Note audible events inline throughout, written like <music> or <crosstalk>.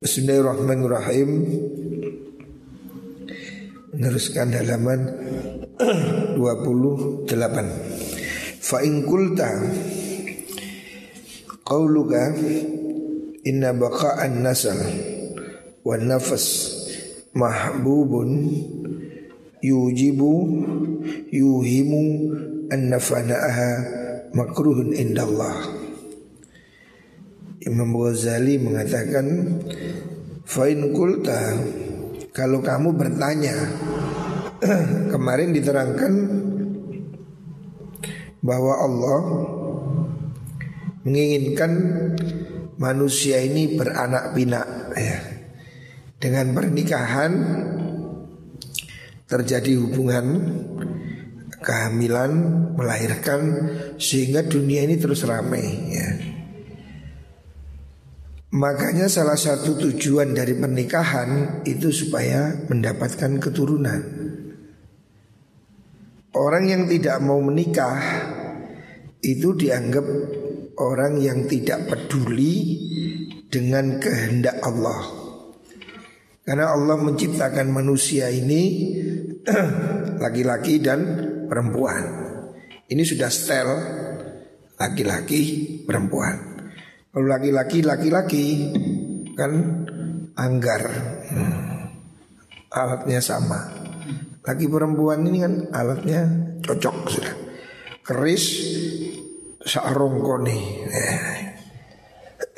Bismillahirrahmanirrahim. Meneruskan halaman <clears throat> 28 Fa in qulta qauluka inna baqa'an nasal wan nafas mahbubun yujibu yuhimu an nafana'aha makruhun indallah Imam Ghazali mengatakan Fain kulta Kalau kamu bertanya <clears throat> Kemarin diterangkan Bahwa Allah Menginginkan Manusia ini beranak pinak ya. Dengan pernikahan Terjadi hubungan Kehamilan Melahirkan Sehingga dunia ini terus ramai ya Makanya salah satu tujuan dari pernikahan itu supaya mendapatkan keturunan. Orang yang tidak mau menikah itu dianggap orang yang tidak peduli dengan kehendak Allah. Karena Allah menciptakan manusia ini <clears throat> laki-laki dan perempuan. Ini sudah setel laki-laki perempuan. Kalau laki-laki laki-laki kan anggar hmm. alatnya sama. Laki perempuan ini kan alatnya cocok sudah. Keris sarongkoni. Eh.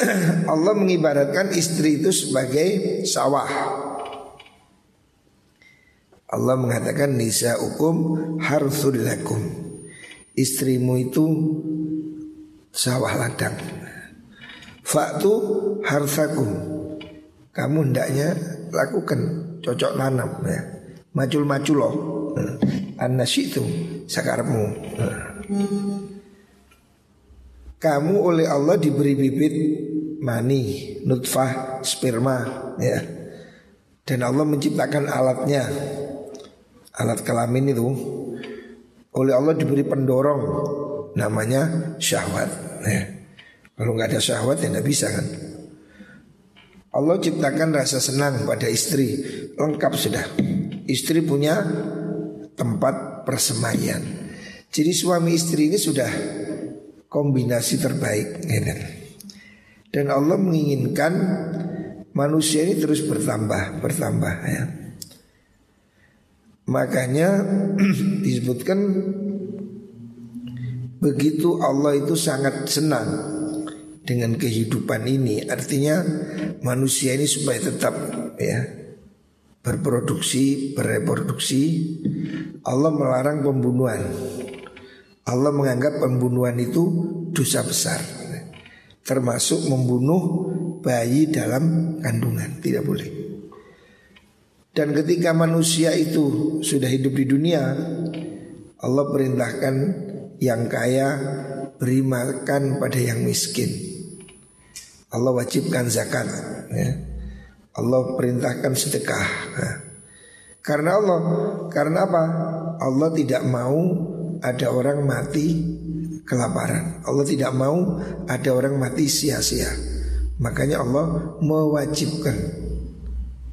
<clears throat> Allah mengibaratkan istri itu sebagai sawah. Allah mengatakan nisa hukum harsul lakum. Istrimu itu sawah ladang. Faktu harsakum. Kamu hendaknya lakukan Cocok tanam ya. Macul-macul loh. Itu Sakarmu Kamu oleh Allah diberi bibit Mani Nutfah Sperma ya. Dan Allah menciptakan alatnya. Alat kelamin itu. Oleh Allah diberi pendorong Namanya syahwat ya. Kalau nggak ada syahwat ya nggak bisa kan. Allah ciptakan rasa senang pada istri lengkap sudah. Istri punya tempat persemaian. Jadi suami istri ini sudah kombinasi terbaik. Gitu. Dan Allah menginginkan manusia ini terus bertambah, bertambah ya. Makanya <clears throat> disebutkan begitu Allah itu sangat senang dengan kehidupan ini. Artinya manusia ini supaya tetap ya berproduksi bereproduksi. Allah melarang pembunuhan. Allah menganggap pembunuhan itu dosa besar. Termasuk membunuh bayi dalam kandungan. Tidak boleh. Dan ketika manusia itu sudah hidup di dunia Allah perintahkan yang kaya beri makan pada yang miskin Allah wajibkan zakat ya. Allah perintahkan sedekah nah. Karena Allah Karena apa? Allah tidak mau ada orang mati kelaparan Allah tidak mau ada orang mati sia-sia Makanya Allah mewajibkan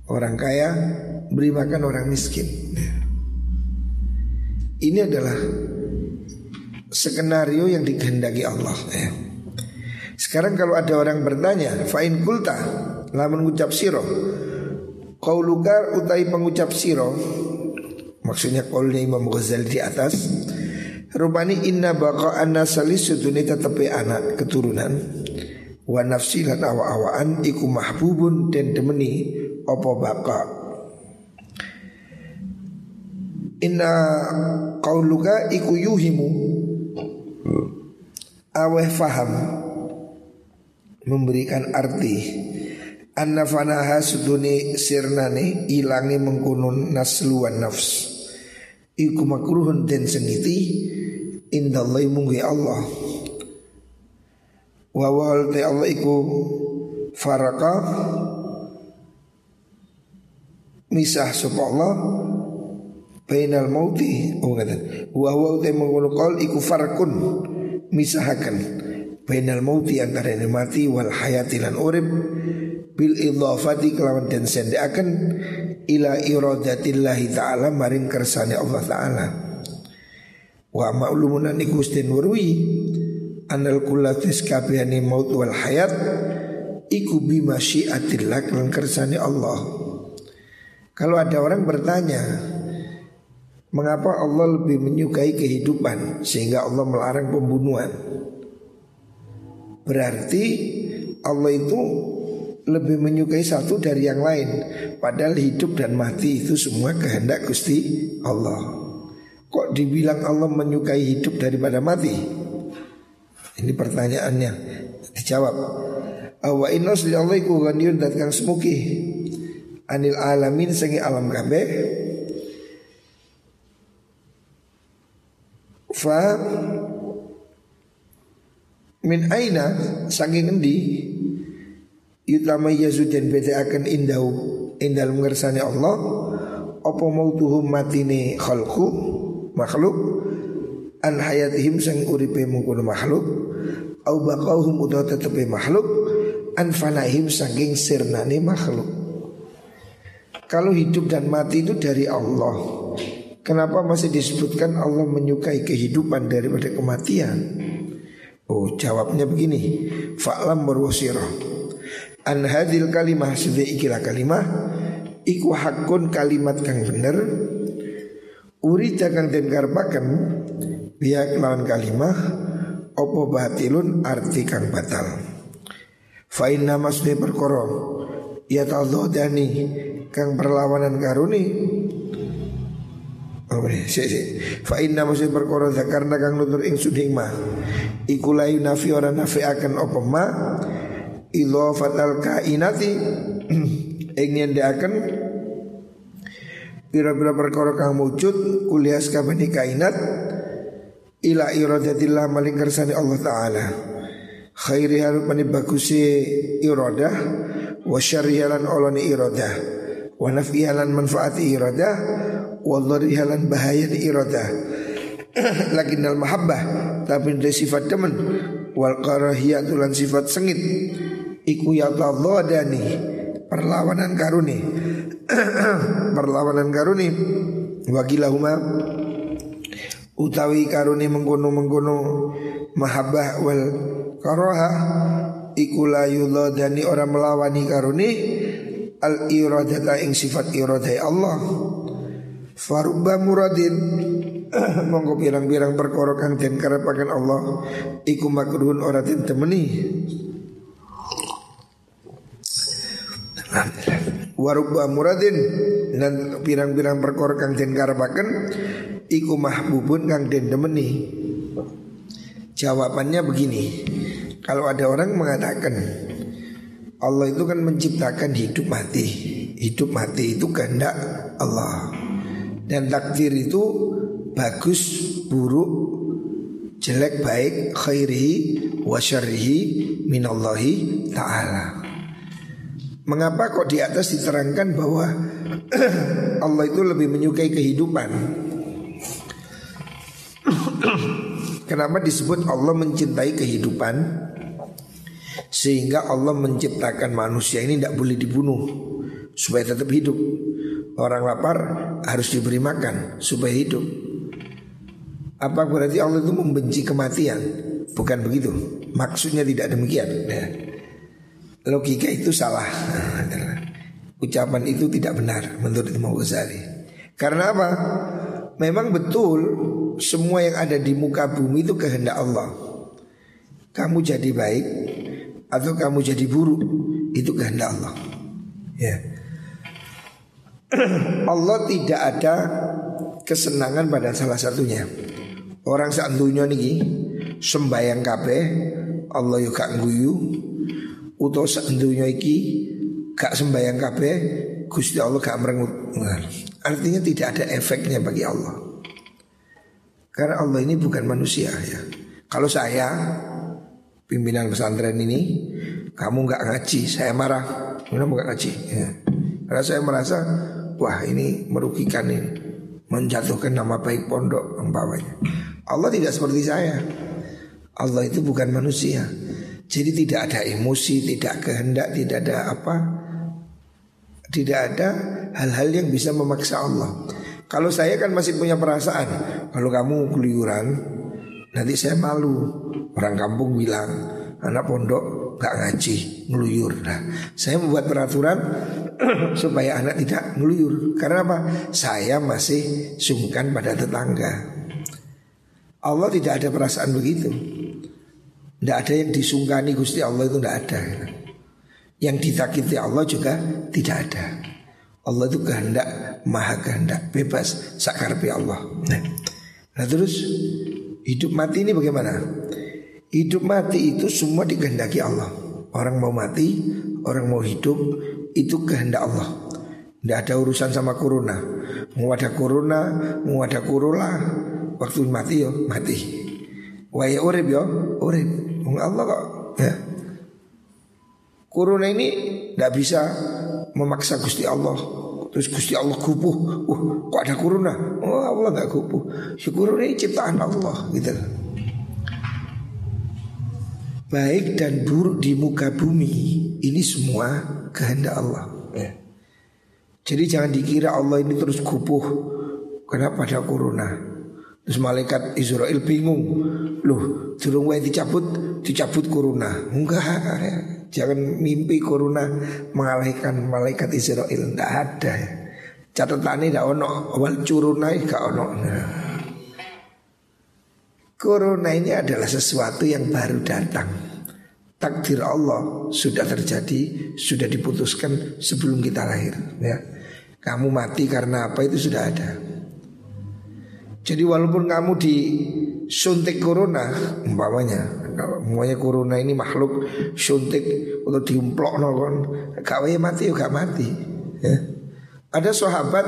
Orang kaya beri makan orang miskin ya. Ini adalah skenario yang dikehendaki Allah ya. Sekarang kalau ada orang bertanya, fa'in kulta, lamun ngucap siro, kau lugar utai pengucap siro, maksudnya kaulnya Imam Ghazali di atas, rupani inna baqa anna salis suduni tetapi anak keturunan, wa nafsi awa-awaan iku mahbubun dan demeni opo baqa. Inna qauluka iku yuhimu. Aweh faham memberikan arti. Anna fanaha suduni sirnane ilangi mengkunun nasluan nafs. Iku makruhun den sengiti indallahi munggi Allah. Wa wal te Allah iku faraka misah sapa Allah bainal mauti oh ngata wa wa te mengkono iku farkun misahaken bainal mauti antara mati wal hayati lan urip bil idhafati kelawan dan akan ila iradatillahi taala maring kersane Allah taala. Wa ma'lumunan iku den werwi anal kullatis kabehane maut wal hayat iku bi masyiatillah lan kersane Allah. Kalau ada orang bertanya Mengapa Allah lebih menyukai kehidupan Sehingga Allah melarang pembunuhan Berarti Allah itu lebih menyukai satu dari yang lain. Padahal hidup dan mati itu semua kehendak Gusti Allah. Kok dibilang Allah menyukai hidup daripada mati? Ini pertanyaannya. Dijawab. Wa inna Allah iku ghaniyun semuki. Anil alamin sengi alam kabeh. Fa Min aina? Saking endi? Yutama yazud dan beda akan indau Indal mengersani Allah Apa mautuhum matine khalku Makhluk An hayatihim sang uripe mengkono makhluk Au baqauhum utawa tetepe makhluk An fanahim saking sirnane makhluk. Kalau hidup dan mati itu dari Allah. Kenapa masih disebutkan Allah menyukai kehidupan daripada kematian? Oh jawabnya begini. Fa'lam berwasirah An hadil kalimah sudah ikilah kalimah. Iku hakun kalimat kang bener. Uri kang den karpakan Biya kelawan kalimah. Opo batilun arti kang batal. Fa'inna masni perkoro Ya dani Kang perlawanan karuni. Oh si si. Fa inna masih perkara karena kang nutur ing suding ma. Iku layu nafi ora nafi akan opo ma fatal kainati <clears throat> ingin akan Pira-pira perkara kang wujud kuliah kabeh kainat ila iradatillah maling kersane Allah taala. Khairi harus mani bagusi iradah wa syarri halan oloni iradah wa nafi halan manfaati iradah wa dhari halan bahaya iradah. <clears throat> Lakin al mahabbah tapi dari sifat teman wal karahiyatulan sifat sengit. Iku yatadhadani perlawanan karuni. <clears throat> Perlawanan karuni. Wagilahuma. Utawi karuni mengkono-mengkono mahabbah wal karaha iku la yudhadani orang melawani karuni. Al iradata ing sifat iradai Allah. Farubba muradin <coughs> monggo pirang-pirang perkara kang den karepaken Allah iku makruhun ora den temeni Warubba muradin dan pirang-pirang perkara kang den karepaken iku mahbubun kang den demeni. Jawabannya begini. Kalau ada orang mengatakan Allah itu kan menciptakan hidup mati. Hidup mati itu kehendak Allah. Dan takdir itu bagus, buruk, jelek, baik, khairihi wa syarrihi minallahi ta'ala. Mengapa kok di atas diterangkan bahwa <clears throat> Allah itu lebih menyukai kehidupan? <clears throat> Kenapa disebut Allah mencintai kehidupan? Sehingga Allah menciptakan manusia ini tidak boleh dibunuh supaya tetap hidup. Orang lapar harus diberi makan supaya hidup. Apa berarti Allah itu membenci kematian? Bukan begitu. Maksudnya tidak demikian. Ya logika itu salah. Ucapan itu tidak benar menurut Imam Ghazali. Karena apa? Memang betul semua yang ada di muka bumi itu kehendak Allah. Kamu jadi baik atau kamu jadi buruk itu kehendak Allah. Ya. <clears throat> Allah tidak ada kesenangan pada salah satunya. Orang saat dunia niki sembayang kabeh Allah yuk guyu utawa sak dunya iki gak sembayang kabeh Gusti Allah gak merengut. Artinya tidak ada efeknya bagi Allah. Karena Allah ini bukan manusia ya. Kalau saya pimpinan pesantren ini kamu nggak ngaji, saya marah. Kenapa nggak ngaji? Ya. Karena saya merasa wah ini merugikan ini, menjatuhkan nama baik pondok umpamanya. Allah tidak seperti saya. Allah itu bukan manusia. Jadi tidak ada emosi, tidak kehendak, tidak ada apa Tidak ada hal-hal yang bisa memaksa Allah Kalau saya kan masih punya perasaan Kalau kamu keluyuran Nanti saya malu Orang kampung bilang Anak pondok gak ngaji Ngeluyur. Nah saya membuat peraturan <clears throat> Supaya anak tidak ngeluyur. Karena apa? Saya masih sungkan pada tetangga. Allah tidak ada perasaan begitu. Tidak ada yang disungkani Gusti Allah itu tidak ada. Yang ditakiti Allah juga tidak ada. Allah itu kehendak Maha kehendak Bebas Sakarpi Allah. Nah, nah terus Hidup mati ini bagaimana Hidup mati itu semua dikehendaki Allah Orang mau mati Orang mau hidup Itu kehendak Allah Tidak ada urusan sama corona Mau ada corona Mau ada corona waktu mati yo mati. Waya urip yo urip. Wong Allah kok ya. Corona ini tidak bisa memaksa Gusti Allah. Terus Gusti Allah kupuh. Uh, kok ada corona? Oh Allah nggak kupuh. Syukur ini ciptaan Allah gitu. Baik dan buruk di muka bumi ini semua kehendak Allah. Ya. Jadi jangan dikira Allah ini terus kupuh Kenapa ada corona Terus malaikat Israel bingung Loh durung wae dicabut Dicabut corona Enggak Jangan mimpi corona Mengalahkan malaikat Israel Tidak ada ya Catatannya tidak ono Awal curunai gak ono nah. Corona ini adalah sesuatu yang baru datang Takdir Allah sudah terjadi Sudah diputuskan sebelum kita lahir ya. Kamu mati karena apa itu sudah ada jadi walaupun kamu disuntik corona umpamanya Semuanya corona ini makhluk suntik atau diumplok no kon Gak mati ya gak mati ya. Ada sahabat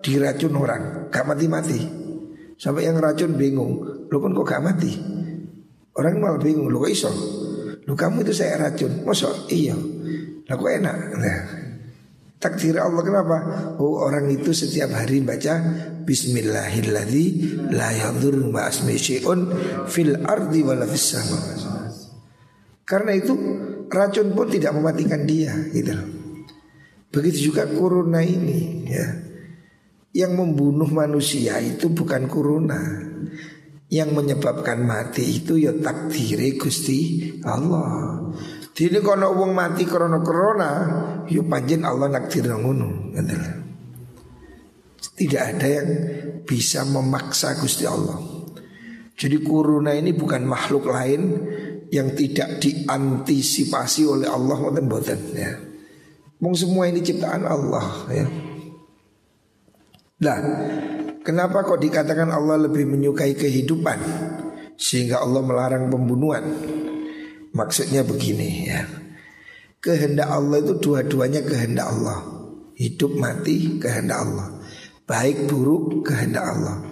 diracun orang Gak mati-mati Sampai yang racun bingung Lu kan kok gak mati Orang malah bingung Lu kok iso Lu kamu itu saya racun Masa iya Lah kok enak nah, Takdir Allah kenapa? Oh orang itu setiap hari baca Bismillahilladzi la yadhurru ma'asmi syai'un fil ardi wala fis. Karena itu racun pun tidak mematikan dia gitu. Begitu juga corona ini ya. Yang membunuh manusia itu bukan corona. Yang menyebabkan mati itu ya takdir Gusti Allah. Jadi kalau wong mati korona corona, yuk panjen Allah nakdir ngono, Tidak ada yang bisa memaksa Gusti Allah. Jadi corona ini bukan makhluk lain yang tidak diantisipasi oleh Allah mboten ya. Wong semua ini ciptaan Allah ya. Nah, kenapa kok dikatakan Allah lebih menyukai kehidupan sehingga Allah melarang pembunuhan? Maksudnya begini ya. Kehendak Allah itu dua-duanya kehendak Allah. Hidup mati kehendak Allah. Baik buruk kehendak Allah.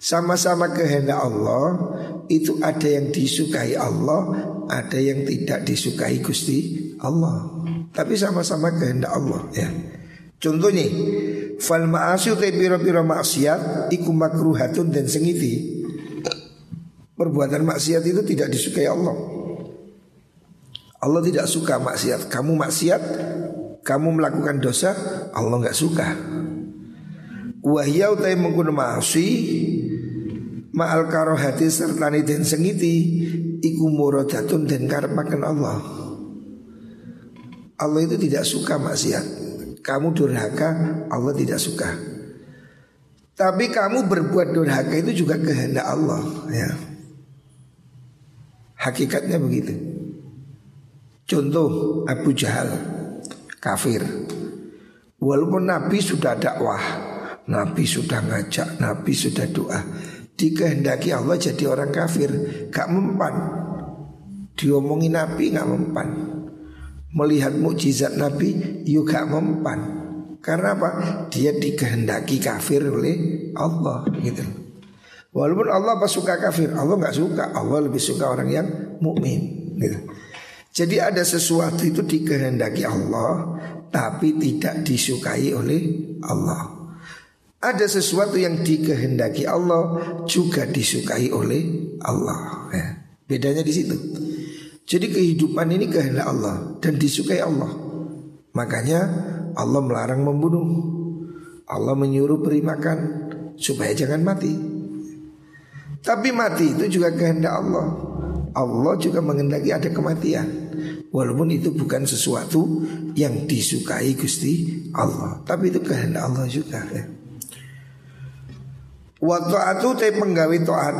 Sama-sama kehendak Allah Itu ada yang disukai Allah Ada yang tidak disukai Gusti Allah. Tapi sama-sama kehendak Allah ya Contohnya Fal ma'asyu te piro-piro maksiat Iku makruhatun dan sengiti Perbuatan maksiat itu tidak disukai Allah Allah tidak suka maksiat. Kamu maksiat, kamu melakukan dosa, Allah nggak suka. Wahya utai menggunakan maasi ma'al karohati serta dan sengiti iku muradatun dan karpakan Allah. Allah itu tidak suka maksiat. Kamu durhaka, Allah tidak suka. Tapi kamu berbuat durhaka itu juga kehendak Allah ya. Hakikatnya begitu. Contoh Abu Jahal kafir. Walaupun Nabi sudah dakwah, Nabi sudah ngajak, Nabi sudah doa, dikehendaki Allah jadi orang kafir, gak mempan. Diomongin Nabi gak mempan. Melihat mukjizat Nabi, yuk gak mempan. Karena apa? Dia dikehendaki kafir oleh Allah gitu. Walaupun Allah apa suka kafir, Allah nggak suka. Allah lebih suka orang yang mukmin. Gitu. Jadi ada sesuatu itu dikehendaki Allah tapi tidak disukai oleh Allah. Ada sesuatu yang dikehendaki Allah juga disukai oleh Allah. Ya. Bedanya di situ. Jadi kehidupan ini kehendak Allah dan disukai Allah. Makanya Allah melarang membunuh. Allah menyuruh beri makan supaya jangan mati. Tapi mati itu juga kehendak Allah. Allah juga mengendaki ada kematian. Walaupun itu bukan sesuatu yang disukai Gusti Allah, tapi itu kehendak Allah juga ya. Wa ta'atu te penggawe taat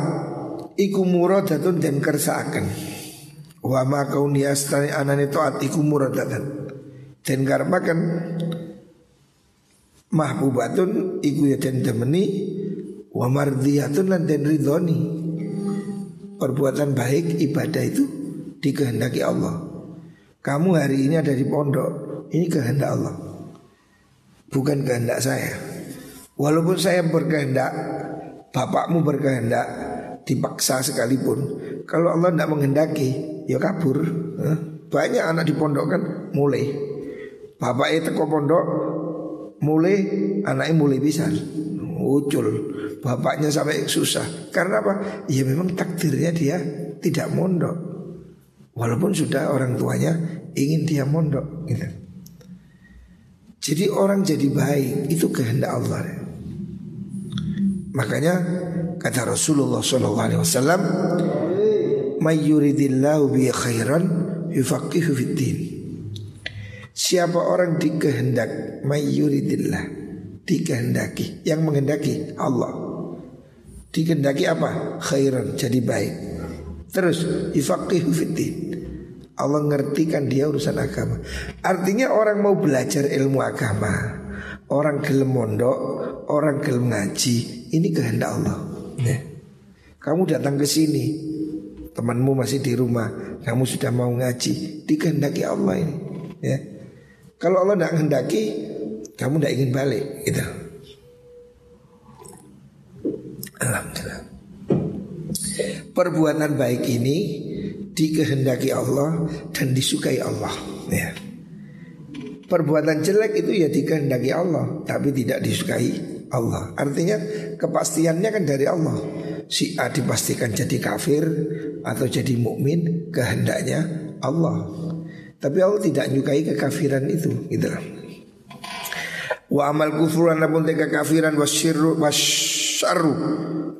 iku muradatun den kersakaken. Wa ma kauni astani anane taat iku muradatan. Den karepaken mahbubatun iku ya den demeni wa mardiyatun lan den ridhoni. Perbuatan baik ibadah itu dikehendaki Allah. Kamu hari ini ada di pondok, ini kehendak Allah. Bukan kehendak saya. Walaupun saya berkehendak bapakmu berkehendak dipaksa sekalipun kalau Allah tidak menghendaki ya kabur. Banyak anak di pondok kan mulai bapaknya teko pondok mulai anaknya mulai bisa muncul bapaknya sampai susah. Karena apa? Ya memang takdirnya dia tidak mondok. Walaupun sudah orang tuanya ingin dia mondok gitu. Jadi orang jadi baik itu kehendak Allah. Makanya kata Rasulullah sallallahu alaihi wasallam, "May yuridillahu bi khairan yufaqihu fid din." Siapa orang dikehendak may yuridillah dikehendaki yang menghendaki Allah. Dikehendaki apa? Khairan jadi baik. Terus yufaqihu fid din. Allah ngertikan dia urusan agama. Artinya orang mau belajar ilmu agama, orang gelem mondok, orang gelem ngaji, ini kehendak Allah. Ya. Kamu datang ke sini, temanmu masih di rumah, kamu sudah mau ngaji, dikehendaki Allah ini. Ya. Kalau Allah tidak kehendaki, kamu tidak ingin balik, gitu. Alhamdulillah. Perbuatan baik ini dikehendaki Allah dan disukai Allah. Ya. Perbuatan jelek itu ya dikehendaki Allah Tapi tidak disukai Allah Artinya kepastiannya kan dari Allah Si A dipastikan jadi kafir Atau jadi mukmin Kehendaknya Allah. Tapi Allah tidak menyukai kekafiran itu Gitu Wa amal kufuran pun teka kafiran wasyirru wasyarru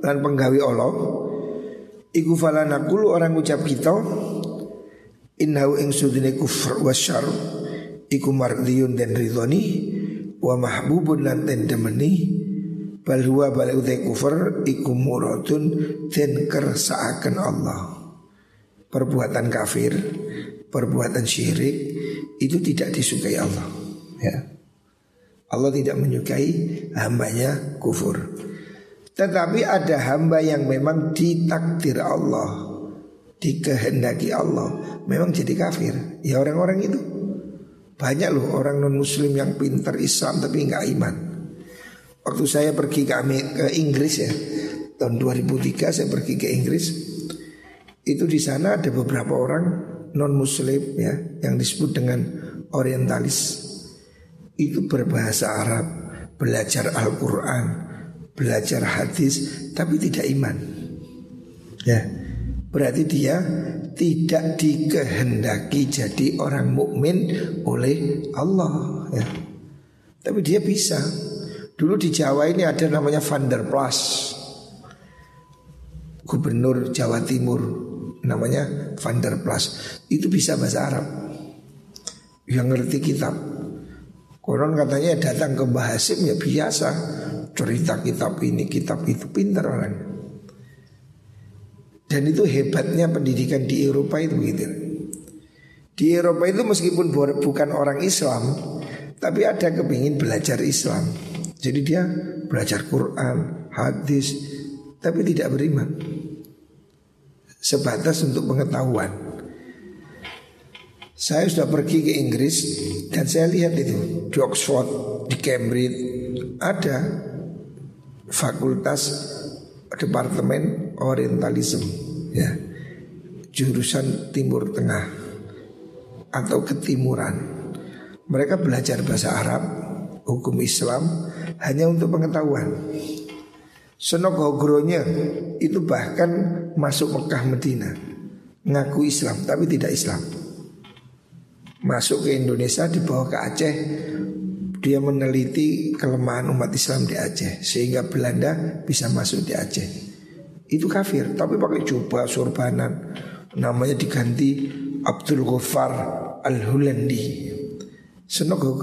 dan penggawi Allah Iku falana kulu orang ucap kita Innahu ing sudine kufur wasyarru iku mardiyun dan ridhoni wa mahbubun lan den demeni bal huwa bal utai kufur iku muradun den kersaaken Allah. Perbuatan kafir perbuatan syirik itu tidak disukai Allah. Ya. Allah tidak menyukai hambanya kufur. Tetapi ada hamba yang memang ditakdir Allah Dikehendaki Allah Memang jadi kafir. Ya orang-orang itu. Banyak loh orang non muslim yang pintar Islam tapi nggak iman. Waktu saya pergi ke, ke Inggris ya tahun 2003 saya pergi ke Inggris itu di sana ada beberapa orang non muslim ya yang disebut dengan orientalis itu berbahasa Arab belajar Al-Quran belajar hadis tapi tidak iman ya berarti dia tidak dikehendaki jadi orang mukmin oleh Allah ya. Tapi dia bisa. Dulu di Jawa ini ada namanya Van der Plas. Gubernur Jawa Timur namanya Van der Plas. Itu bisa bahasa Arab. Yang ngerti kitab. Konon katanya datang ke Mbah Hasim ya biasa cerita kitab ini, kitab itu pintar orang. Dan itu hebatnya pendidikan di Eropa itu begitu. Di Eropa itu meskipun bukan orang Islam, tapi ada kepingin belajar Islam. Jadi dia belajar Quran, hadis, tapi tidak beriman. Sebatas untuk pengetahuan. Saya sudah pergi ke Inggris dan saya lihat itu di Oxford, di Cambridge ada fakultas departemen Orientalism ya jurusan Timur Tengah atau ketimuran. Mereka belajar bahasa Arab, hukum Islam hanya untuk pengetahuan. Senogogronya itu bahkan masuk Mekah Medina ngaku Islam tapi tidak Islam. Masuk ke Indonesia dibawa ke Aceh dia meneliti kelemahan umat Islam di Aceh sehingga Belanda bisa masuk di Aceh. Itu kafir, tapi pakai jubah surbanan. Namanya diganti Abdul Ghaffar Al-Hulandi. Senok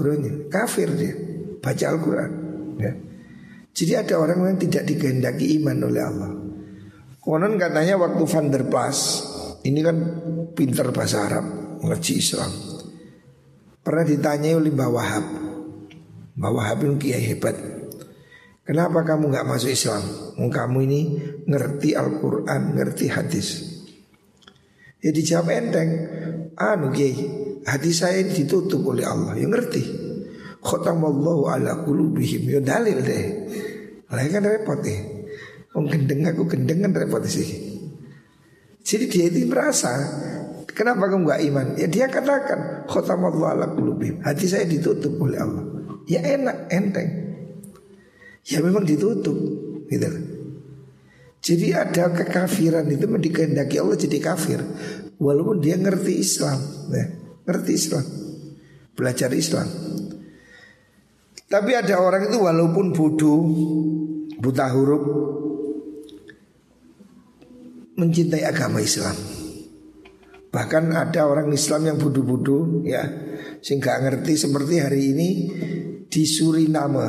kafir dia, baca Al-Qur'an. Ya. Jadi ada orang yang tidak dikehendaki iman oleh Allah. Konon katanya waktu Van der Plas ini kan pinter bahasa Arab, mengerti Islam. Pernah ditanya oleh Mbah Wahab, Mbah Wahab itu kiai hebat. Kenapa kamu nggak masuk Islam? Kamu ini ngerti Al-Quran, ngerti hadis. Ya dijawab enteng. Anu kiai, hati saya ditutup oleh Allah. Ya ngerti. Khotamallahu ala qulubihim. Ya dalil deh. Lah kan repot deh. Om gendeng aku gendeng kan repot sih. Jadi dia itu merasa Kenapa kamu gak iman? Ya dia katakan Khotamallahu ala qulubihim. Hati saya ditutup oleh Allah. Ya enak, enteng. Ya memang ditutup gitu. Jadi ada kekafiran itu dikehendaki Allah jadi kafir Walaupun dia ngerti Islam ya, Ngerti Islam Belajar Islam Tapi ada orang itu walaupun bodoh Buta huruf Mencintai agama Islam Bahkan ada orang Islam yang bodoh-bodoh ya Sehingga ngerti seperti hari ini Di Suriname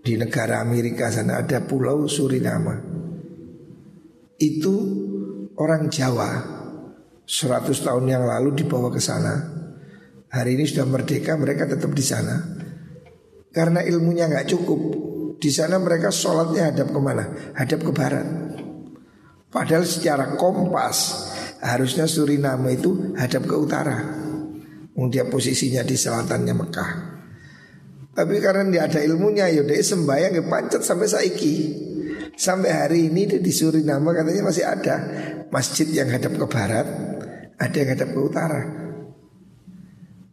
Di negara Amerika sana ada pulau Suriname itu orang Jawa 100 tahun yang lalu dibawa ke sana. Hari ini sudah merdeka, mereka tetap di sana. Karena ilmunya nggak cukup. Di sana mereka sholatnya hadap ke mana? Hadap ke barat. Padahal secara kompas harusnya Suriname itu hadap ke utara. Dia posisinya di selatannya Mekah. Tapi karena dia ada ilmunya, yaudah sembahyang ya pancet sampai saiki. Sampai hari ini di Suriname katanya masih ada masjid yang hadap ke barat, ada yang hadap ke utara.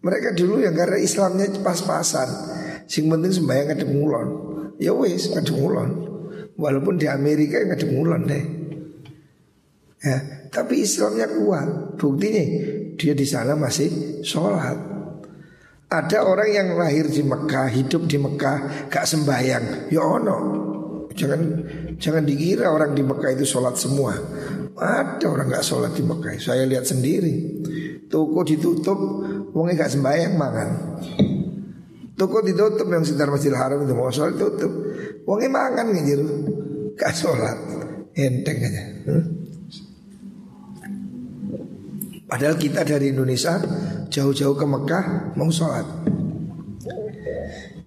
Mereka dulu yang karena Islamnya pas-pasan, sing penting sembahyang hadap ngulon. Ya wes hadap ngulon. Walaupun di Amerika yang hadap ngulon deh. Ya, tapi Islamnya kuat. Buktinya dia di sana masih sholat. Ada orang yang lahir di Mekah, hidup di Mekah, gak sembahyang. Ya ono, Jangan jangan dikira orang di Mekah itu sholat semua. Ada orang nggak sholat di Mekah. Saya lihat sendiri. Toko ditutup, wongnya gak sembahyang mangan. Toko ditutup yang sekitar Masjidil Haram itu mau sholat tutup. Wongnya mangan gitu. Gak sholat. Enteng aja. Hmm? Padahal kita dari Indonesia jauh-jauh ke Mekah mau sholat.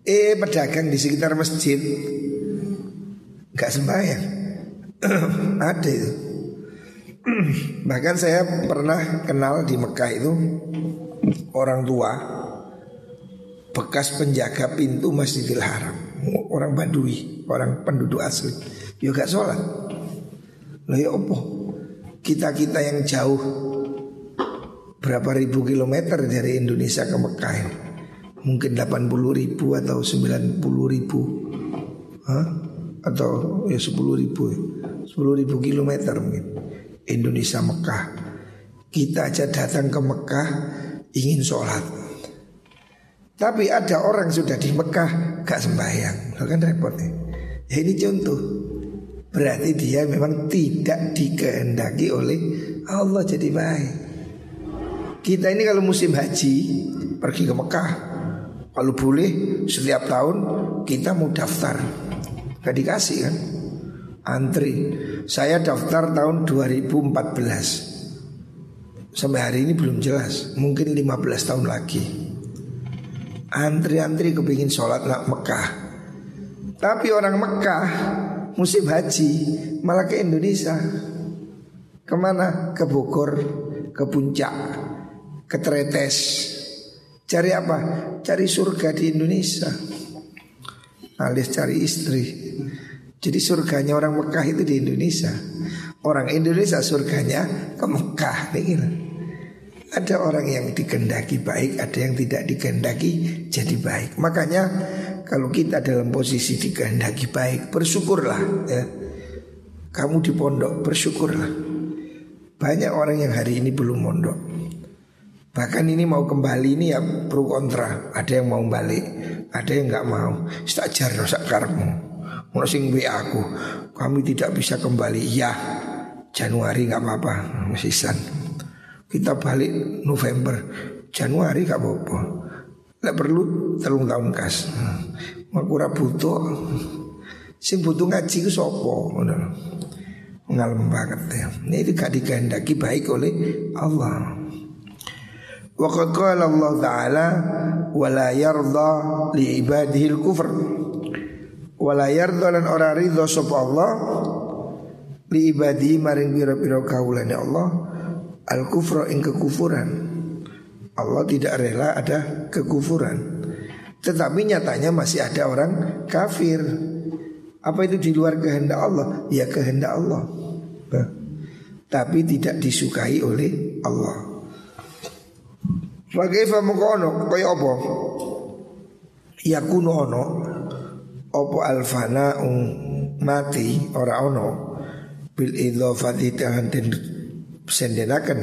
Eh pedagang di sekitar masjid Gak sembahyang <clears throat> Ada itu <clears throat> Bahkan saya pernah kenal di Mekah itu Orang tua Bekas penjaga pintu Masjidil Haram. Orang Badui Orang penduduk asli. Ya gak sholat. Lah ya apa? Kita-kita yang jauh Berapa ribu kilometer dari Indonesia ke Mekah ini Mungkin 80 ribu atau 90 ribu. Atau ya sepuluh ribu sepuluh ribu kilometer mungkin. Indonesia Mekah kita aja datang ke Mekah ingin sholat tapi ada orang sudah di Mekah gak sembahyang. Lo kan repot nih. Ya ini contoh. Berarti dia memang tidak dikehendaki oleh Allah jadi baik. Kita ini kalau musim haji Pergi ke Mekah Kalau boleh setiap tahun kita mau daftar. Gak dikasih kan? Antri. Saya daftar tahun 2014 Sampai hari ini belum jelas. Mungkin 15 tahun lagi Antri-antri kepingin sholat nak Mekah Tapi orang Mekah Musim haji Malah ke Indonesia Ke mana? Ke Bogor Ke Puncak Ke Tretes Cari apa? Cari surga di Indonesia alias cari istri. Jadi surganya orang Mekah itu di Indonesia. Orang Indonesia surganya ke Mekah gitu. Ada orang yang dikendaki baik, ada yang tidak dikendaki jadi baik. Makanya kalau kita dalam posisi dikehendaki baik, bersyukurlah ya. Kamu di pondok bersyukurlah. Banyak orang yang hari ini belum mondok. Bahkan ini mau kembali ini ya pro kontra. Ada yang mau balik, ada yang nggak mau. Tak jar sak karepmu. Mau sing aku, kami tidak bisa kembali. Ya, Januari nggak apa-apa, san. Kita balik November, Januari nggak apa-apa. Tidak perlu telung tahun kas. Makura butuh. Sing butuh ngaji ku sopo, ngalem banget ya. Ini itu gak dikehendaki baik oleh Allah. Waqad qala Allah Ta'ala wala yarda li ibadihi al-kufr. Wala yarda lan ora ridho Allah li ibadi maring pira-pira kaulane Allah al-kufra ing kekufuran. Allah tidak rela ada kekufuran. Tetapi nyatanya masih ada orang kafir. Apa itu di luar kehendak Allah? Ya kehendak Allah. Tapi tidak disukai oleh Allah. Fakaifa mengkono kaya apa? Yakunu ono apa alfana mati ora ono bil idhofati dengan den sendenaken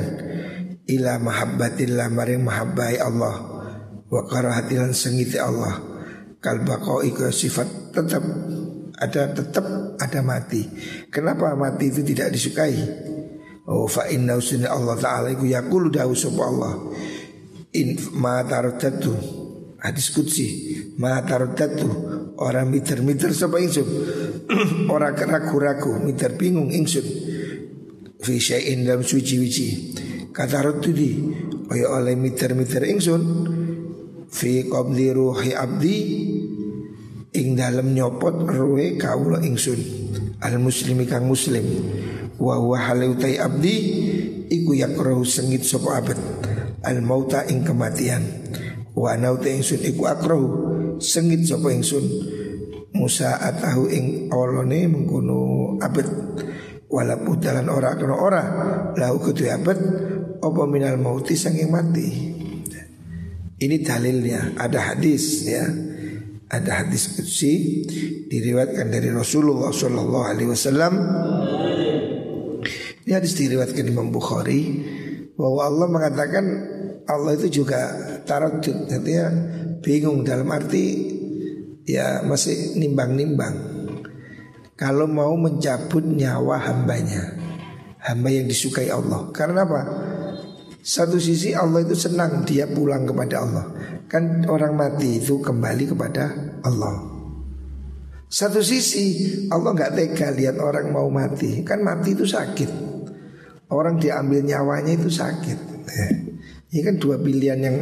ila mahabbatillah maring mahabbai Allah. Wa karahatilan sengiti Allah. Kal iku sifat tetap ada tetap ada mati. Kenapa mati itu tidak disukai? Oh fa inna Allah taala iku yaqulu dawu Allah. In ma taradatu hadis kutsi ma taradatu orang miter-miter sapa ingsun <clears throat> ora ragu-ragu miter bingung ingsun fi syai'in dalam suci-wici. Kata di kaya oleh miter-miter ingsun fi qabli ruhi abdi ing dalam nyopot ruhe kaula ingsun al muslimi kang muslim. Wa huwa halautai abdi iku yakrahu sengit sapa abad al mauta ing kematian. Wa nauta ingsun iku akrahu sengit sapa ingsun Musa atahu ing awalane mengkono abet wala dalan ora kena ora. Lahu kudu abet apa minal mauti sanging mati? Ini dalilnya. Ada hadis ya. Ada hadis kutsi diriwayatkan dari Rasulullah Shallallahu Alaihi Wasallam. Ini hadis diriwayatkan Imam Bukhari bahwa Allah mengatakan Allah itu juga taradud artinya bingung dalam arti ya masih nimbang-nimbang. Kalau mau mencabut nyawa hambanya. Hamba yang disukai Allah. Karena apa? Satu sisi Allah itu senang dia pulang kepada Allah. Kan orang mati itu kembali kepada Allah. Satu sisi Allah nggak tega lihat orang mau mati. Kan mati itu sakit. Orang diambil nyawanya itu sakit. Ini kan dua pilihan yang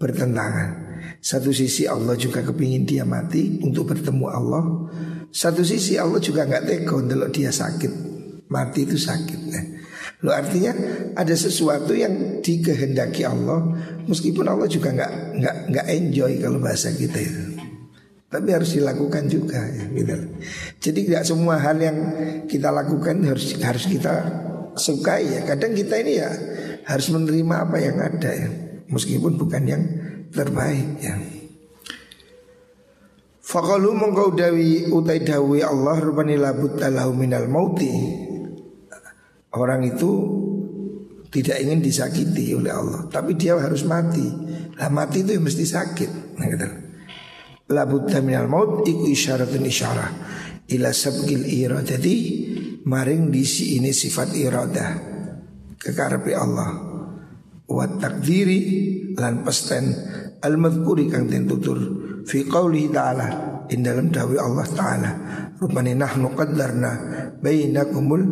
bertentangan. Satu sisi Allah juga kepingin dia mati untuk bertemu Allah. Satu sisi Allah juga nggak tega kalau dia sakit. Mati itu sakit. Nah, lo artinya ada sesuatu yang dikehendaki Allah, meskipun Allah juga nggak nggak nggak enjoy kalau bahasa kita itu. Tapi harus dilakukan juga ya, gitu. Jadi tidak semua hal yang kita lakukan harus harus kita sukai ya. Kadang kita ini ya harus menerima apa yang ada ya meskipun bukan yang terbaik ya. Fakalu mengkau dawi utai dawi Allah rupani labut talahu minal mauti. Orang itu tidak ingin disakiti oleh Allah Tapi dia harus mati. Lah mati itu mesti sakit. Nah, gitu. Labut minal maut iku isyaratun isyarah. Ila sabgil iradati Maring disi ini sifat iradah. Kekarepe Allah. Wa takdiri lan pesten. Al madhkuri kang den tutur fi qauli ta'ala in dalam dawi Allah taala. Rupane nahnu qaddarna bainakumul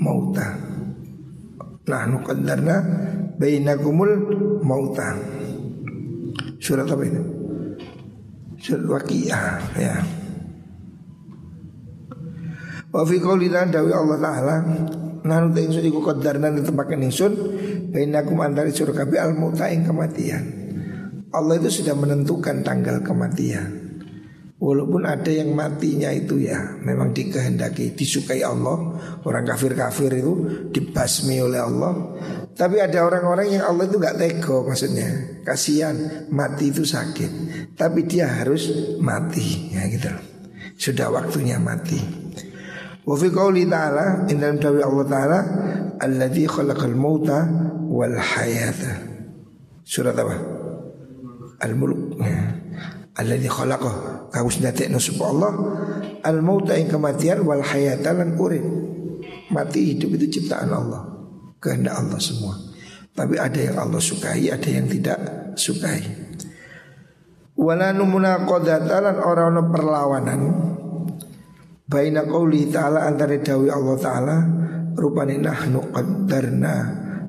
mauta. Nahnu qaddarna bainakumul mauta. Surat apa itu? Surat waqiah ya. Wa fi qouli dawi Allah taala nanu te ingsun iku qadarna netepaken ingsun bainakum antara sira kabeh al mauta ing kematian. Allah itu sudah menentukan tanggal kematian. Walaupun ada yang matinya itu ya memang dikehendaki, disukai Allah. Orang kafir-kafir itu dibasmi oleh Allah. Tapi ada orang-orang yang Allah itu gak tega maksudnya. Kasihan mati itu sakit. Tapi dia harus mati ya gitu. Sudah waktunya mati. Wa fi qouli ta'ala in dalam dawi Allah taala alladzi khalaqal mauta wal hayata. Surat apa? Al-Mulk. Ya. Alladzi khalaqa kaus dadekno sapa Allah al mauta ing kematian wal hayata lan urip. Mati hidup itu ciptaan Allah. Kehendak Allah semua. Tapi ada yang Allah sukai, ada yang tidak sukai. Wala numuna qadatalan orang perlawanan Baina qauli ta'ala antara dawi Allah ta'ala Rupani nahnu qaddarna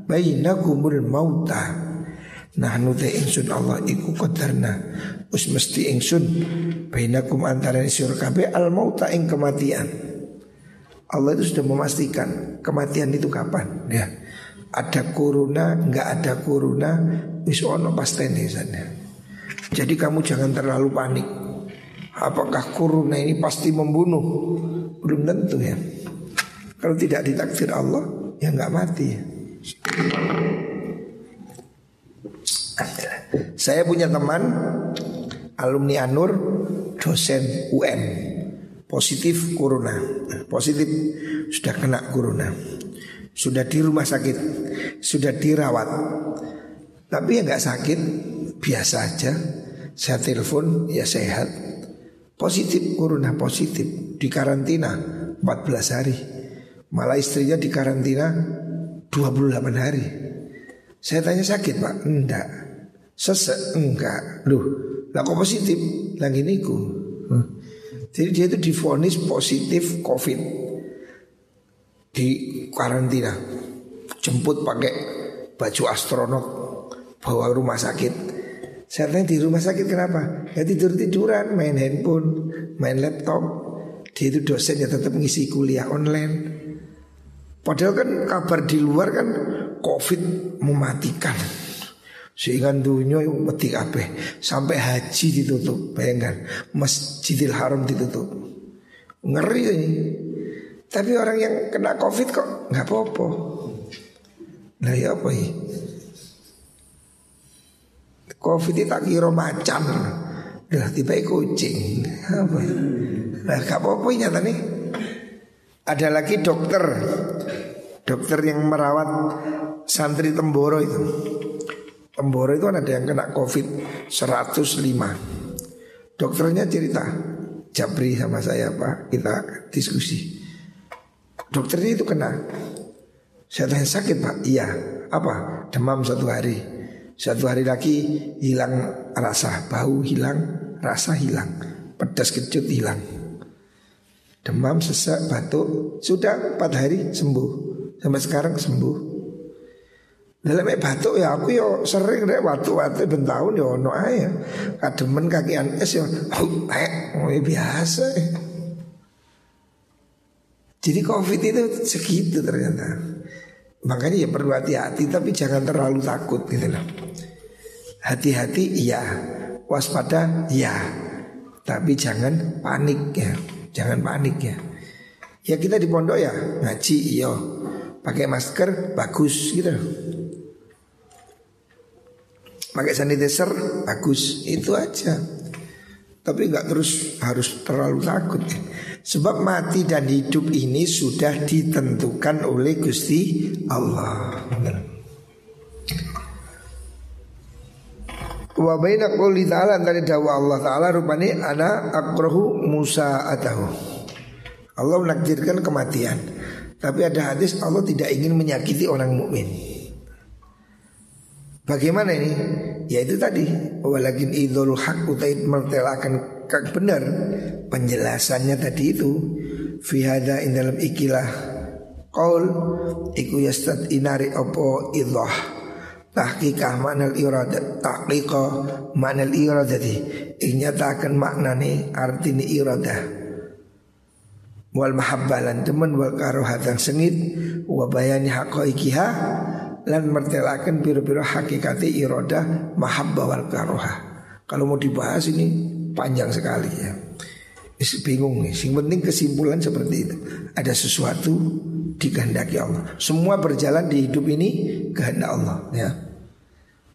Bainakumul mauta Nahnu te ingsun Allah iku qaddarna Us mesti ingsun Bainakum antara sira kabeh al mauta ing kematian Allah itu sudah memastikan kematian itu kapan ya ada corona nggak ada corona wis ono pastene sana jadi kamu jangan terlalu panik. Apakah corona ini pasti membunuh? Belum tentu ya. Kalau tidak ditakdir Allah, ya nggak mati. Saya punya teman alumni Anur, dosen UM, positif corona, positif sudah kena corona, sudah di rumah sakit, sudah dirawat, tapi ya nggak sakit, biasa aja, saya telepon ya sehat. Positif corona positif. Di karantina 14 hari. Malah istrinya di karantina 28 hari. Saya tanya sakit pak? Enggak Sesek? Enggak Loh lah kok positif? Lagi niku. Jadi dia itu difonis positif covid Di karantina Jemput pakai baju astronot Bawa rumah sakit saya tanya di rumah sakit kenapa? Ya tidur tiduran, main handphone, main laptop. Dia itu dosen ya tetap ngisi kuliah online. Padahal kan kabar di luar kan COVID mematikan. Sehingga dunia mati apa Sampai haji ditutup Bayangkan. Masjidil Haram ditutup. Ngeri ini. Tapi orang yang kena covid kok nggak apa-apa. Nah ya apa ini? Covid itu tak kira macan. Dah tiba kucing. Apa? Nah gak apa-apa nyata nih. Ada lagi dokter. Dokter yang merawat Santri Temboro itu Temboro itu ada yang kena covid 105 Dokternya cerita Jabri sama saya Pak Kita diskusi. Dokternya itu kena. Saya tanya sakit Pak? Iya. Apa? Demam satu hari. Satu hari lagi hilang rasa bau hilang, rasa hilang, pedas kecut hilang. Demam, sesak, batuk Sudah empat hari sembuh Sampai sekarang sembuh Dalam batuk ya aku yo sering deh waktu-waktu ben tahun yo ono aja Kademen kakian es yo biasa Jadi covid itu segitu ternyata Makanya ya perlu hati-hati tapi jangan terlalu takut gitu loh. Hati-hati iya, waspada iya. Tapi jangan panik ya. Jangan panik ya. Ya kita di pondok ya ngaji iyo. Pakai masker bagus gitu. Pakai sanitizer bagus itu aja. Tapi nggak terus harus terlalu takut. Sebab mati dan hidup ini sudah ditentukan oleh Gusti Allah. Wa baina qouli ta'ala antara dawa Allah taala rupane ana akrahu Musa atahu. Allah menakdirkan kematian. Tapi ada hadis Allah tidak ingin menyakiti orang mukmin. Bagaimana ini? Ya itu tadi. Walakin idzul haq utai mertelakan kak benar penjelasannya tadi itu fi hada in dalam ikilah qaul iku yastad inari opo idah tahqiqah manal irada tahqiqa manal iradati inyatakan maknane artini irada. Wal mahabbalan teman wal karohatan sengit wa bayani haqaiqiha lan mertelakan biru-biru hakikati irada mahabbah wal karoha kalau mau dibahas ini panjang sekali ya. Bingung nih. Yang penting kesimpulan seperti itu. Ada sesuatu dikehendaki Allah. Semua berjalan di hidup ini kehendak Allah ya.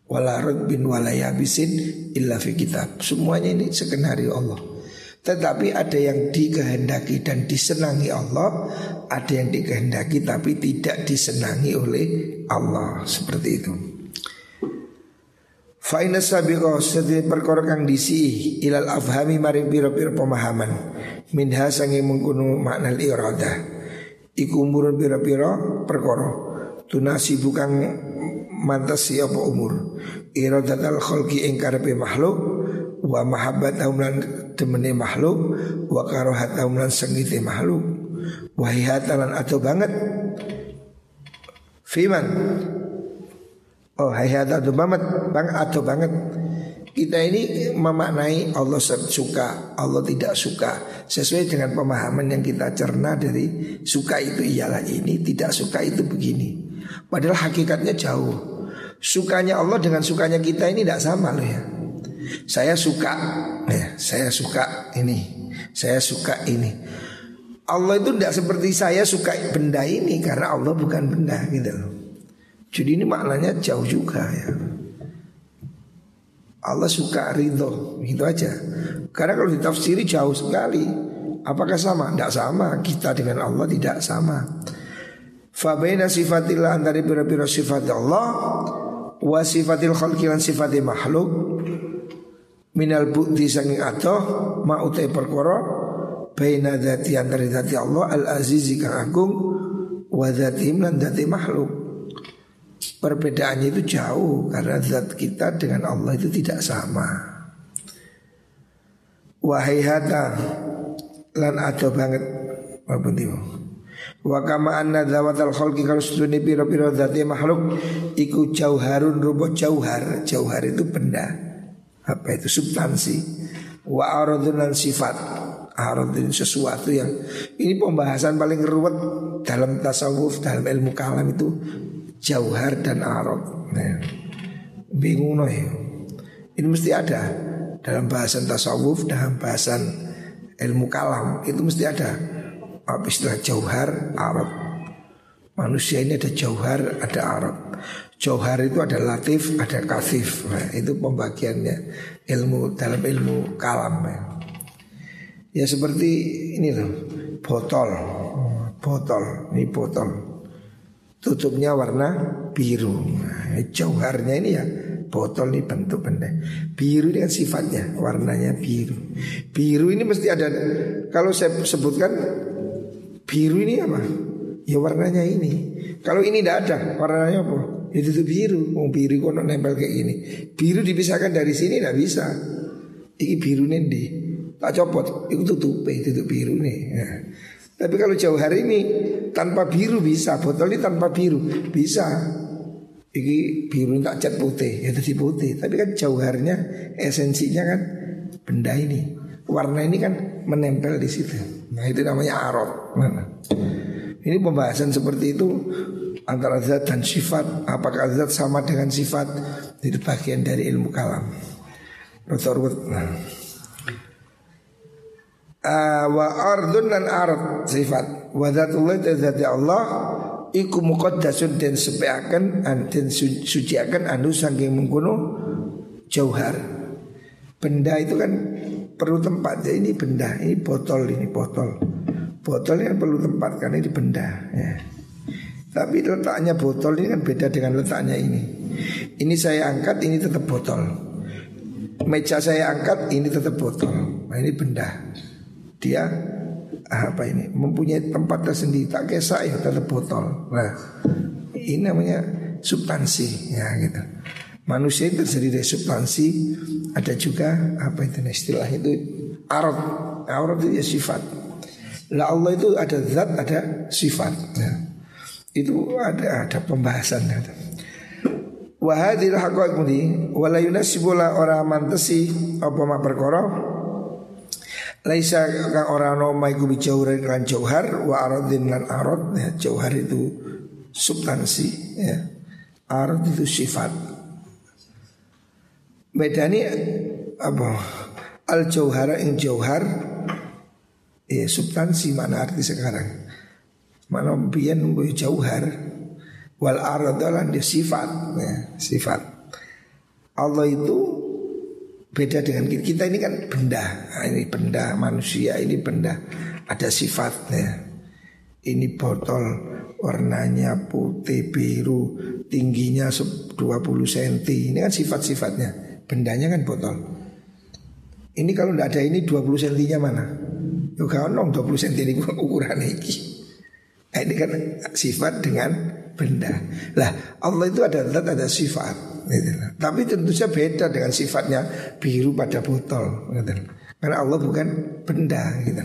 Wala bin wala yabisin illa fi kitab. Semuanya ini skenario Allah. Tetapi ada yang dikehendaki dan disenangi Allah Ada yang dikehendaki tapi tidak disenangi oleh Allah. Seperti itu. Fa'ina sabiqo setiap perkara kang disi ilal afhami mari pira-pira pemahaman. Minha sange mengkuno makna irada iku umurun pira-pira perkara. Tunasi bukan mantas siapa umur? Iradatal khalqi ing makhluk wa mahabbat lan temene makhluk wa karahat lan sengite makhluk. Wa hihatalan atau banget. Fiman Oh hayat atau banget bang atau banget. Kita ini memaknai Allah suka Allah tidak suka. Sesuai dengan pemahaman yang kita cerna dari suka itu ialah ini tidak suka itu begini. Padahal hakikatnya jauh. Sukanya Allah dengan sukanya kita ini tidak sama loh ya saya suka ya saya suka ini saya suka ini Allah itu tidak seperti saya suka benda ini karena Allah bukan benda gitu loh jadi ini maknanya jauh juga ya. Allah suka ridho gitu aja. Karena kalau ditafsiri jauh sekali. Apakah sama? Tidak sama. Kita dengan Allah tidak sama. Fabaina sifatillah antara pira-pira sifat Allah wa sifatil khalqi sifatil makhluk minal bukti sanging atoh ma utai perkara baina dzati antara dzati Allah al azizi kang agung wa dzati lan dzati makhluk Perbedaannya itu jauh karena zat kita dengan Allah itu tidak sama. Wahai hata lan ada banget apa itu? Wa kama anna zawatal khalqi kalau sedune pira-pira zati makhluk iku jauharun rupa jauhar. Jauhar itu benda. Apa itu substansi. Wa aradun sifat. Arad ini sesuatu yang ini pembahasan paling ruwet dalam tasawuf, dalam ilmu kalam itu jauhar dan arab. Nah, bingung no ya. Ini mesti ada dalam bahasan tasawuf, dalam bahasan ilmu kalam itu mesti ada apa istilah jauhar arab. Manusia ini ada jauhar, ada arab. Jauhar itu ada latif, ada kasif. Nah, itu pembagiannya ilmu dalam ilmu kalam. Ya, ya seperti ini loh, botol, botol, ini botol tutupnya warna biru. Nah, ini ya botol ini bentuk benda. Biru ini kan sifatnya warnanya biru. Biru ini mesti ada. Kalau saya sebutkan biru ini apa? Ya warnanya ini. Kalau ini tidak ada warnanya apa? Ya itu biru. Mau biru kok nempel kayak ini. Biru dipisahkan dari sini tidak bisa. Ini biru nih tak copot. Itu tutup, itu biru nih. Nah. Tapi kalau jauh hari ini tanpa biru bisa, botol ini tanpa biru bisa. Ini biru tak cat putih, ya tadi putih. Tapi kan jauharnya, esensinya kan benda ini. Warna ini kan menempel di situ. Nah itu namanya arot. Mana? Ini pembahasan seperti itu antara zat dan sifat. Apakah zat sama dengan sifat? Itu bagian dari ilmu kalam. Rotor nah uh, wa ardun dan ard sifat wa dzatullah dzati Allah iku muqaddasun den sepeaken den suciaken anu saking mengkono jauhar benda itu kan perlu tempat ya ini benda ini botol ini botol botol yang perlu tempat karena ini benda ya tapi letaknya botol ini kan beda dengan letaknya ini ini saya angkat ini tetap botol meja saya angkat ini tetap botol nah ini benda dia apa ini mempunyai tempat tersendiri tak kesak ya tetap botol. Nah ini namanya substansi ya gitu. Manusia itu terdiri dari substansi ada juga apa itu istilah itu arab arab itu ya sifat. Lah Allah itu ada zat ada sifat. Ya. Itu ada ada pembahasan. Ya. Wahadil haqqat mudi wala yunasibula orang mantesi apa ma perkara Laisa kang ora ono maiku bijauran kan jauhar wa aradin lan arad ya jauhar itu substansi ya. Arad itu sifat. Bedani apa? Al jauhara ing jauhar ya substansi mana arti sekarang? Biyen mboyo jauhar wal arad lan dia sifat ya, sifat. Allah itu Beda dengan kita, kita ini kan benda. Nah, Ini benda manusia, ini benda. Ada sifatnya. Ini botol warnanya putih biru Tingginya 20 cm Ini kan sifat-sifatnya. Bendanya kan botol. Ini kalau tidak ada ini 20 cm nya mana? Yuk kalau 20 cm ini ukuran ini Ini kan sifat dengan benda Lah Allah itu ada zat ada sifat gitu. Tapi tentu saja beda dengan sifatnya biru pada botol gitu. Karena Allah bukan benda gitu.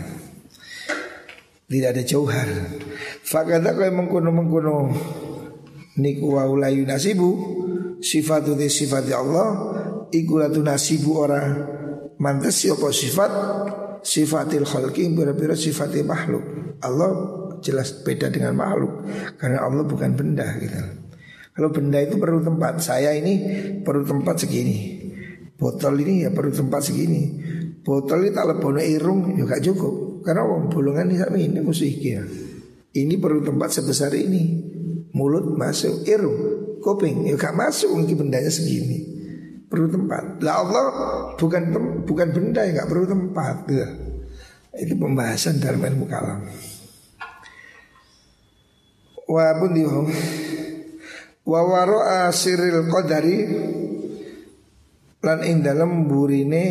Tidak ada jauhar Fakata kau mengkuno-mengkuno Niku waulayu nasibu Sifatu sifat Allah Ikulatu nasibu orang Mantas siapa sifat Sifatil khalqi Bira-bira sifatil makhluk Allah jelas beda dengan makhluk Karena Allah bukan benda gitu kalau benda itu perlu tempat, saya ini perlu tempat segini. Botol ini ya perlu tempat segini. Botol ini tak lebono irung juga ya cukup. Karena wong bolongan ini ini mesti ya. Ini perlu tempat sebesar ini. Mulut masuk irung, kuping ya gak masuk mungkin bendanya segini. Perlu tempat. Lah Allah bukan bukan benda yang gak perlu tempat. Ya. Itu pembahasan dalam ilmu kalam. Wa pun wa waro'a siril qadari. Lan ing dalam burine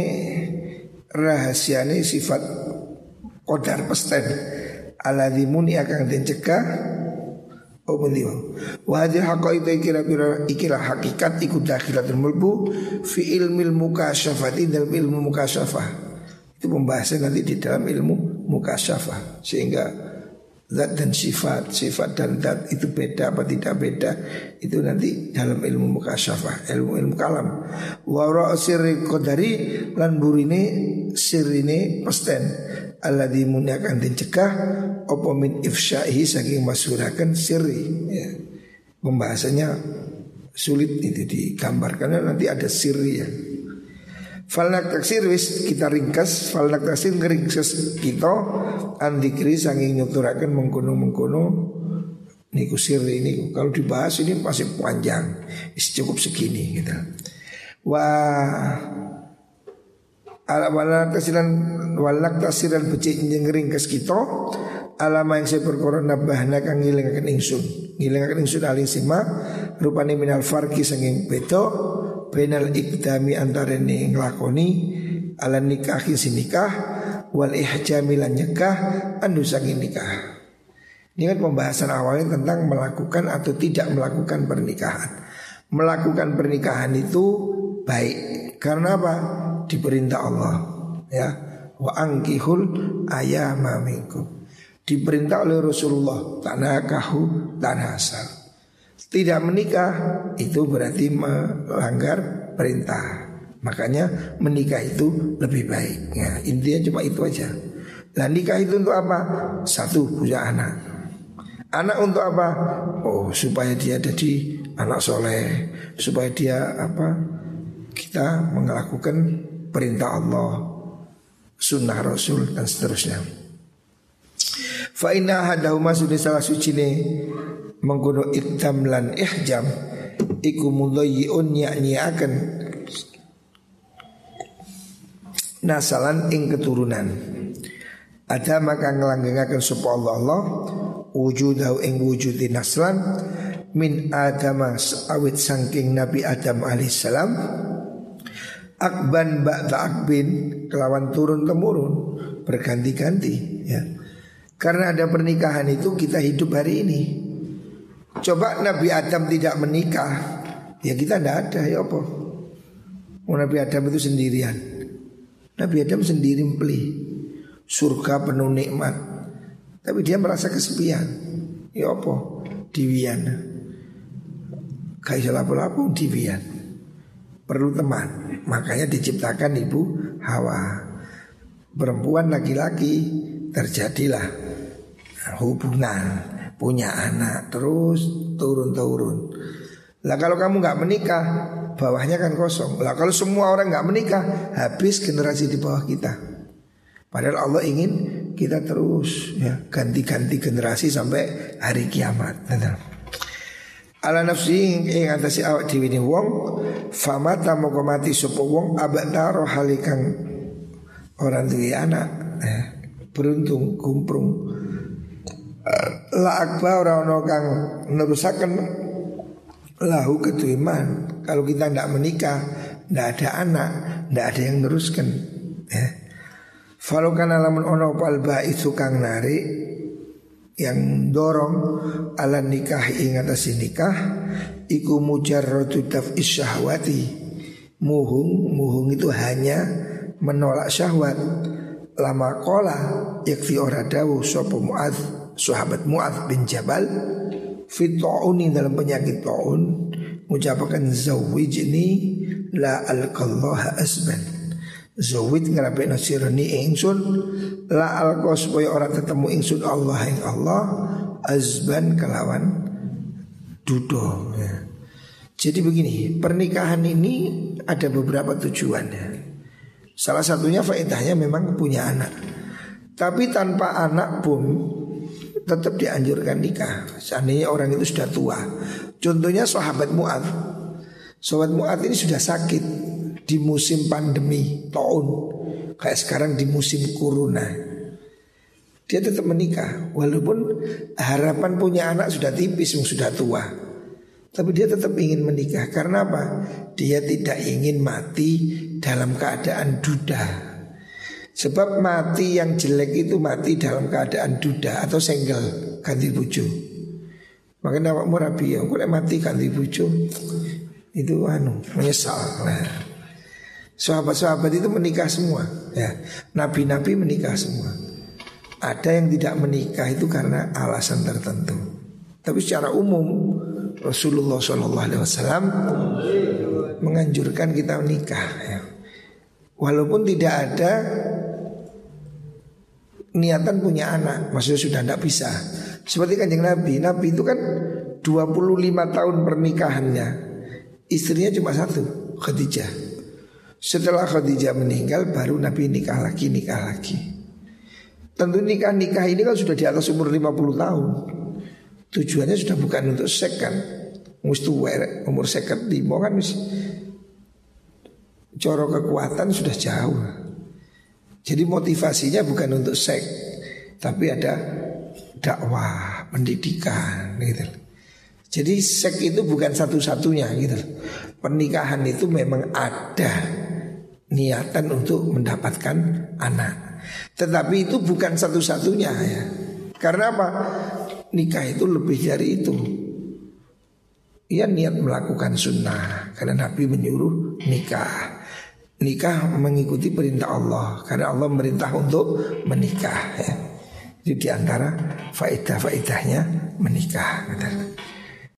rahasiane sifat qadar pesten. Aladimuni akan den cegah Oh bendi wa hadhihi haqaiqi kira-kira ikilah hakikat iku dakhilatul mulbu fi ilmil mukasyafati dalam ilmu mukasyafah itu pembahasan nanti di dalam ilmu mukasyafah sehingga Zat dan sifat, sifat dan zat itu beda apa tidak beda Itu nanti dalam ilmu mukasyafah, ilmu ilmu kalam. Wa sirri qadari lan burine sirine pesten. Alladhi akan dicegah Opo min ifsyahi saking masurakan sirri. Ya. Pembahasannya sulit itu digambarkan nanti ada sirri ya Falak taksir wis kita ringkas Falak taksir ngeringkas kita Andikri sanging nyuturakan mengkono mengkono Niku sirri ini. Kalau dibahas ini masih panjang cukup segini gitu. Wah Walak tasiran Walak tasiran becik ngeringkas kita Alama yang saya perkara nabahna kang ngilingaken ingsun. Ngilingaken ingsun alih sima Rupani minal farki sanging beto Benal ikdami antara ini ngelakoni ala nikahi sinikah wal ihjami lan nyekah andu saking nikah. Ini kan pembahasan awalnya tentang melakukan atau tidak melakukan pernikahan. Melakukan pernikahan itu baik karena apa? Diperintah Allah ya. Wa angkihul ayama minkum. Diperintah oleh Rasulullah tanah kahu tanah asal. Tidak menikah itu berarti melanggar perintah. Makanya menikah itu lebih baik. Ya, intinya cuma itu aja. Dan nikah itu untuk apa? Satu punya anak. Anak untuk apa? Oh supaya dia jadi anak soleh, supaya dia apa? Kita melakukan perintah Allah, sunnah Rasul dan seterusnya. Fa inna hadahuma sudah salah suci nih mengkono ikdam lan ihjam. Iku mudayyi'un akan nasalan ing keturunan. Ada maka ngelanggengaken sapa Allah Allah wujudahu ing wujudi naslan min adama awit sangking Nabi Adam alaihissalam akban ba'da akbin kelawan turun temurun berganti-ganti ya karena ada pernikahan itu kita hidup hari ini. Coba Nabi Adam tidak menikah Ya kita tidak ada ya apa? Oh, Nabi Adam itu sendirian. Nabi Adam sendiri beli Surga penuh nikmat. Tapi dia merasa kesepian. Ya apa? Diwian. Kayak lapo-lapo diwian. Perlu teman. Makanya diciptakan ibu Hawa. Perempuan laki-laki Terjadilah Hubungan punya anak terus turun-turun. Lah kalau kamu nggak menikah, bawahnya kan kosong. Lah kalau semua orang nggak menikah, habis generasi di bawah kita. Padahal Allah ingin kita terus ya ganti-ganti generasi sampai hari kiamat. ala nafsi ing atase awak dhewe ne wong famata moko mati sapa wong abadaro halikang orang duwe anak eh, beruntung kumprung la akbar ora ono kang nerusaken. Lahu ketuiman kalau kita tidak menikah tidak ada anak tidak ada yang neruskan ya. Falau kana lamun ono pal itu kang narik yang dorong ala nikah ing atas nikah iku mujarratu taf'is syahwati. Muhung muhung itu hanya menolak syahwat. Lama kola yakfi ora dawu sapa muad sahabat muad bin jabal fit dalam penyakit taun mengucapkan zawijni la alqallaha asban. Zawid ngerape nasirani ingsun La alko supaya orang ketemu ingsun Allah yang Allah Azban kelawan Dudo ya. Jadi begini Pernikahan ini ada beberapa tujuannya. Salah satunya faedahnya memang punya anak. Tapi tanpa anak pun Tetap dianjurkan nikah. Seandainya orang itu sudah tua. Contohnya sahabat Mu'ad Sahabat Mu'ad ini sudah sakit di musim pandemi tahun. Kayak sekarang di musim corona. Dia tetap menikah. Walaupun harapan punya anak sudah tipis sudah tua. Tapi dia tetap ingin menikah. Karena apa? Dia tidak ingin mati dalam keadaan duda sebab mati yang jelek itu mati dalam keadaan duda atau senggel ganti bucu makanya awak murabi ya mati ganti bucu itu anu menyesal nah. Sahabat-sahabat itu menikah semua ya. Nabi-nabi menikah semua Ada yang tidak menikah itu karena alasan tertentu Tapi secara umum Rasulullah SAW menganjurkan kita menikah ya. Walaupun tidak ada niatan punya anak Maksudnya sudah tidak bisa Seperti kanjeng Nabi Nabi itu kan 25 tahun pernikahannya Istrinya cuma satu Khadijah setelah Khadijah meninggal baru Nabi nikah lagi nikah lagi. Tentu nikah nikah ini kan sudah di atas umur 50 tahun. Tujuannya sudah bukan untuk seks kan. Mesti umur seket lima kan coro kekuatan sudah jauh. Jadi motivasinya bukan untuk seks, tapi ada dakwah, pendidikan gitu. Jadi seks itu bukan satu-satunya gitu. Pernikahan itu memang ada niatan untuk mendapatkan anak. Tetapi itu bukan satu-satunya ya. Karena apa? Nikah itu lebih dari itu. Ia niat melakukan sunnah karena Nabi menyuruh nikah. Nikah mengikuti perintah Allah karena Allah merintah untuk menikah ya. Jadi di antara faedah-faedahnya menikah.